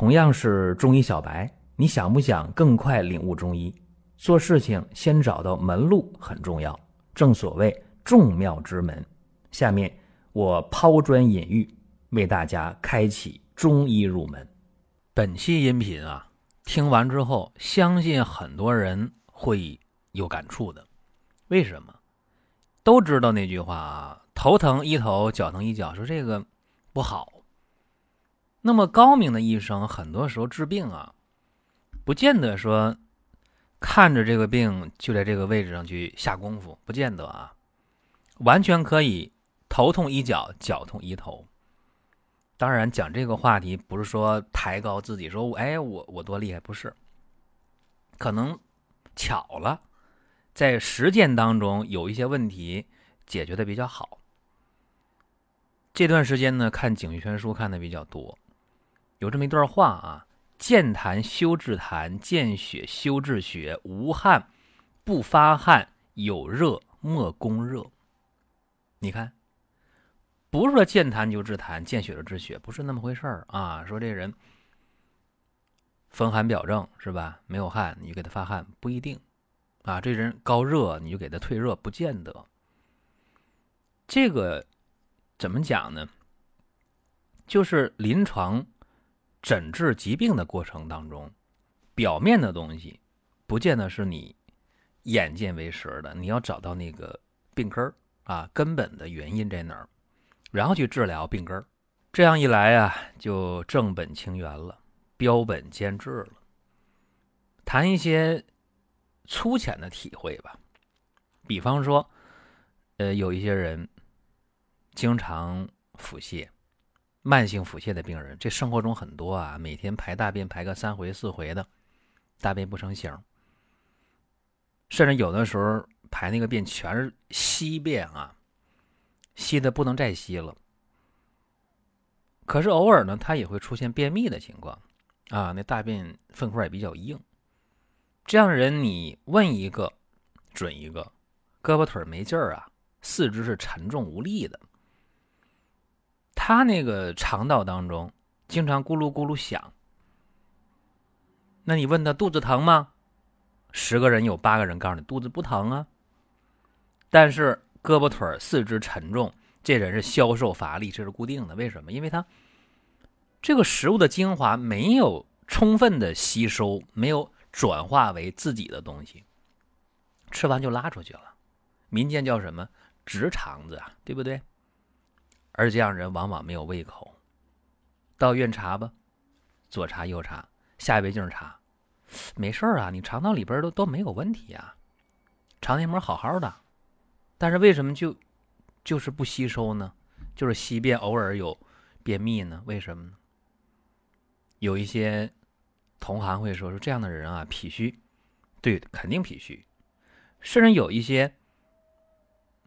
同样是中医小白，你想不想更快领悟中医？做事情先找到门路很重要，正所谓众妙之门。下面我抛砖引玉，为大家开启中医入门。本期音频啊，听完之后，相信很多人会有感触的。为什么？都知道那句话啊，头疼医头，脚疼医脚，说这个不好。那么高明的医生，很多时候治病啊，不见得说看着这个病就在这个位置上去下功夫，不见得啊，完全可以头痛医脚，脚痛医头。当然，讲这个话题不是说抬高自己，说哎我我多厉害，不是，可能巧了，在实践当中有一些问题解决的比较好。这段时间呢，看警全书看的比较多。有这么一段话啊：见痰修治痰，见血修治血，无汗不发汗，有热莫攻热。你看，不是说见痰就治痰，见血就治血，不是那么回事儿啊。说这人风寒表症是吧？没有汗，你就给他发汗，不一定啊。这人高热，你就给他退热，不见得。这个怎么讲呢？就是临床。诊治疾病的过程当中，表面的东西不见得是你眼见为实的，你要找到那个病根儿啊，根本的原因在哪儿，然后去治疗病根儿。这样一来啊，就正本清源了，标本兼治了。谈一些粗浅的体会吧，比方说，呃，有一些人经常腹泻。慢性腹泻的病人，这生活中很多啊，每天排大便排个三回四回的，大便不成形，甚至有的时候排那个便全是稀便啊，稀的不能再稀了。可是偶尔呢，他也会出现便秘的情况啊，那大便粪块也比较硬。这样的人，你问一个准一个，胳膊腿没劲儿啊，四肢是沉重无力的。他那个肠道当中经常咕噜咕噜响，那你问他肚子疼吗？十个人有八个人告诉你肚子不疼啊。但是胳膊腿四肢沉重，这人是消瘦乏力，这是固定的。为什么？因为他这个食物的精华没有充分的吸收，没有转化为自己的东西，吃完就拉出去了。民间叫什么？直肠子啊，对不对？而这样人往往没有胃口，到医院查吧，左查右查，下胃镜查，没事啊，你肠道里边都都没有问题啊，肠黏膜好好的，但是为什么就就是不吸收呢？就是稀便，偶尔有便秘呢？为什么呢？有一些同行会说说这样的人啊，脾虚，对，肯定脾虚，甚至有一些。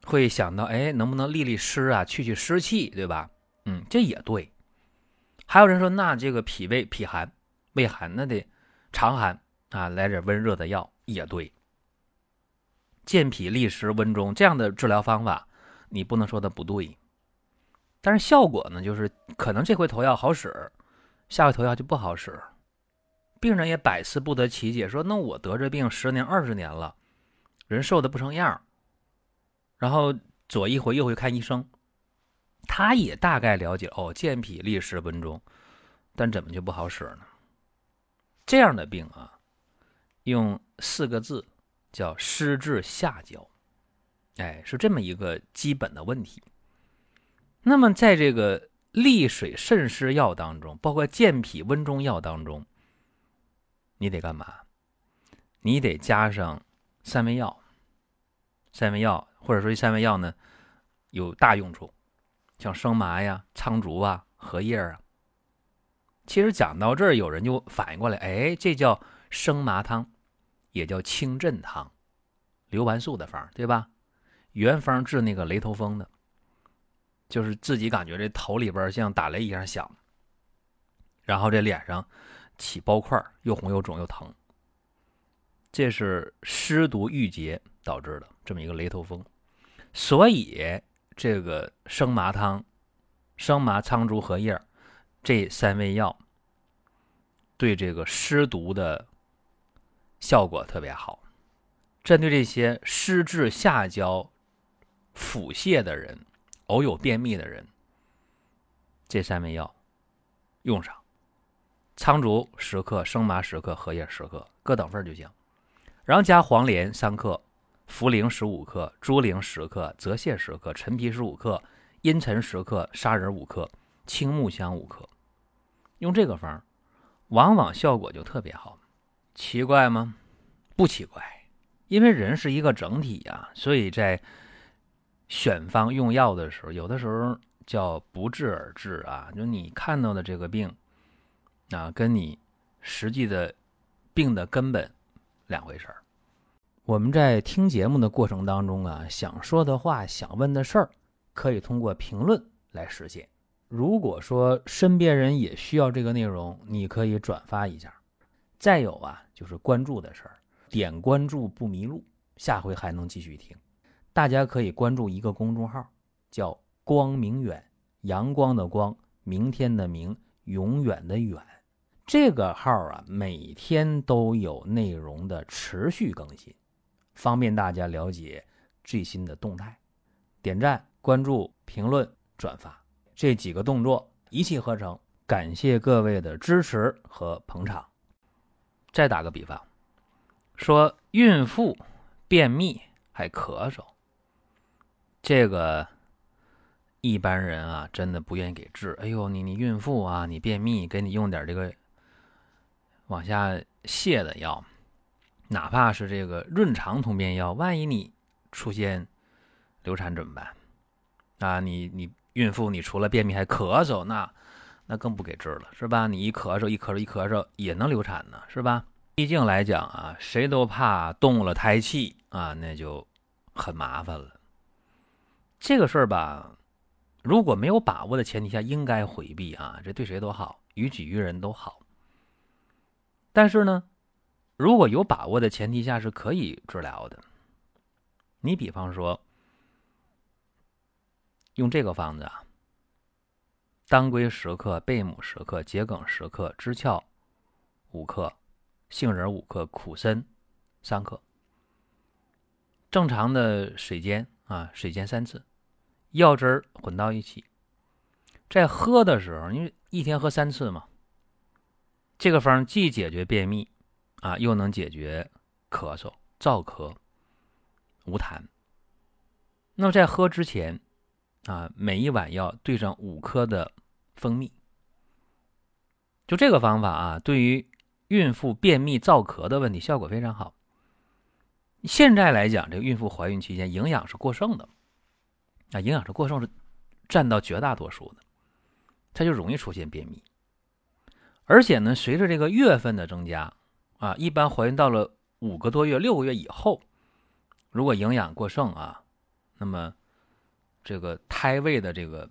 会想到，哎，能不能利利湿啊，去去湿气，对吧？嗯，这也对。还有人说，那这个脾胃脾寒、胃寒，那得常寒啊，来点温热的药也对。健脾利湿温中这样的治疗方法，你不能说它不对。但是效果呢，就是可能这回投药好使，下回投药就不好使。病人也百思不得其解，说那我得这病十年二十年了，人瘦的不成样然后左一回右一回看医生，他也大概了解哦，健脾利湿温中，但怎么就不好使呢？这样的病啊，用四个字叫湿滞下焦，哎，是这么一个基本的问题。那么在这个利水渗湿药当中，包括健脾温中药当中，你得干嘛？你得加上三味药，三味药。或者说这三味药呢，有大用处，像生麻呀、苍竹啊、荷叶啊。其实讲到这儿，有人就反应过来，哎，这叫生麻汤，也叫清镇汤，刘完素的方，对吧？原方治那个雷头风的，就是自己感觉这头里边像打雷一样响，然后这脸上起包块，又红又肿又疼，这是湿毒郁结导致的这么一个雷头风。所以，这个生麻汤、生麻、苍术、荷叶这三味药，对这个湿毒的效果特别好。针对这些湿滞下焦、腹泻的人，偶有便秘的人，这三味药用上：苍术十克、生麻十克、荷叶十克，各等份就行。然后加黄连三克、茯苓十五克、猪苓十克、泽泻十克、陈皮十五克、茵陈十克、砂仁五克、青木香五克。用这个方，往往效果就特别好。奇怪吗？不奇怪。因为人是一个整体呀，所以在选方用药的时候，有的时候叫不治而治啊，就你看到的这个病啊，跟你实际的病的根本两回事儿。我们在听节目的过程当中啊，想说的话、想问的事儿，可以通过评论来实现。如果说身边人也需要这个内容，你可以转发一下。再有啊，就是关注的事儿。点关注不迷路，下回还能继续听。大家可以关注一个公众号，叫“光明远”，阳光的光，明天的明，永远的远。这个号啊，每天都有内容的持续更新，方便大家了解最新的动态。点赞、关注、评论、转发这几个动作一气呵成，感谢各位的支持和捧场。再打个比方。说孕妇便秘还咳嗽，这个一般人啊，真的不愿意给治。哎呦，你你孕妇啊，你便秘，给你用点这个往下泻的药，哪怕是这个润肠通便药，万一你出现流产怎么办？啊，你你孕妇，你除了便秘还咳嗽，那那更不给治了，是吧？你一咳嗽一咳嗽一咳嗽也能流产呢，是吧？毕竟来讲啊，谁都怕动了胎气啊，那就很麻烦了。这个事儿吧，如果没有把握的前提下，应该回避啊，这对谁都好，于己于人都好。但是呢，如果有把握的前提下，是可以治疗的。你比方说，用这个方子啊，当归十克，贝母十克，桔梗十克，知壳五克。杏仁五克，苦参三克。正常的水煎啊，水煎三次，药汁混到一起。在喝的时候，因为一天喝三次嘛，这个方既解决便秘啊，又能解决咳嗽、燥咳、无痰。那么在喝之前啊，每一碗要兑上五克的蜂蜜。就这个方法啊，对于。孕妇便秘燥咳的问题效果非常好。现在来讲，这个孕妇怀孕期间营养是过剩的，啊，营养是过剩是占到绝大多数的，它就容易出现便秘。而且呢，随着这个月份的增加，啊，一般怀孕到了五个多月、六个月以后，如果营养过剩啊，那么这个胎位的这个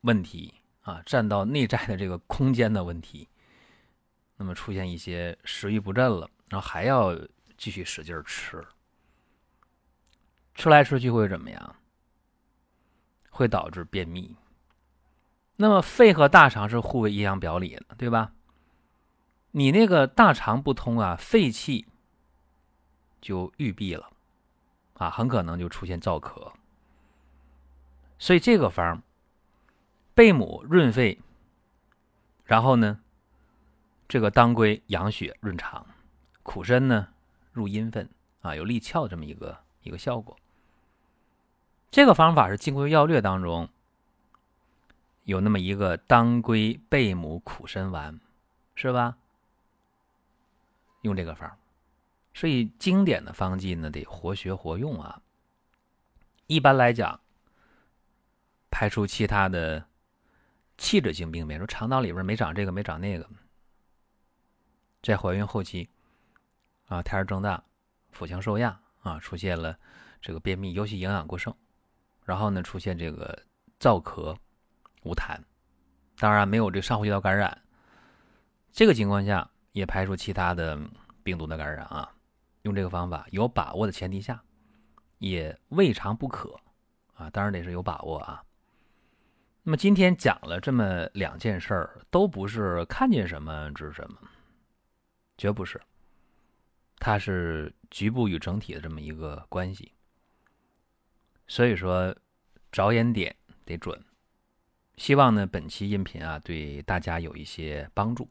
问题啊，占到内在的这个空间的问题。那么出现一些食欲不振了，然后还要继续使劲吃，吃来吃去会怎么样？会导致便秘。那么肺和大肠是互为阴阳表里的，对吧？你那个大肠不通啊，肺气就郁闭了，啊，很可能就出现燥咳。所以这个方，贝母润肺，然后呢？这个当归养血润肠，苦参呢入阴分啊，有利窍这么一个一个效果。这个方法是《金匮要略》当中有那么一个当归贝母苦参丸，是吧？用这个方，所以经典的方剂呢得活学活用啊。一般来讲，排除其他的器质性病变，说肠道里边没长这个没长那个。在怀孕后期，啊，胎儿增大，腹腔受压，啊，出现了这个便秘，尤其营养过剩，然后呢，出现这个燥咳、无痰，当然没有这上呼吸道感染。这个情况下，也排除其他的病毒的感染啊。用这个方法，有把握的前提下，也未尝不可啊。当然得是有把握啊。那么今天讲了这么两件事儿，都不是看见什么治什么。绝不是。它是局部与整体的这么一个关系。所以说，着眼点得准。希望呢，本期音频啊，对大家有一些帮助。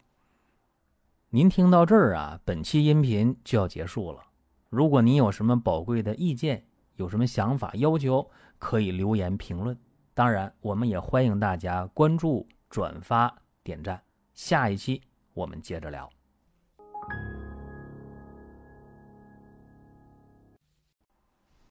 您听到这儿啊，本期音频就要结束了。如果您有什么宝贵的意见，有什么想法要求，可以留言评论。当然，我们也欢迎大家关注、转发、点赞。下一期我们接着聊。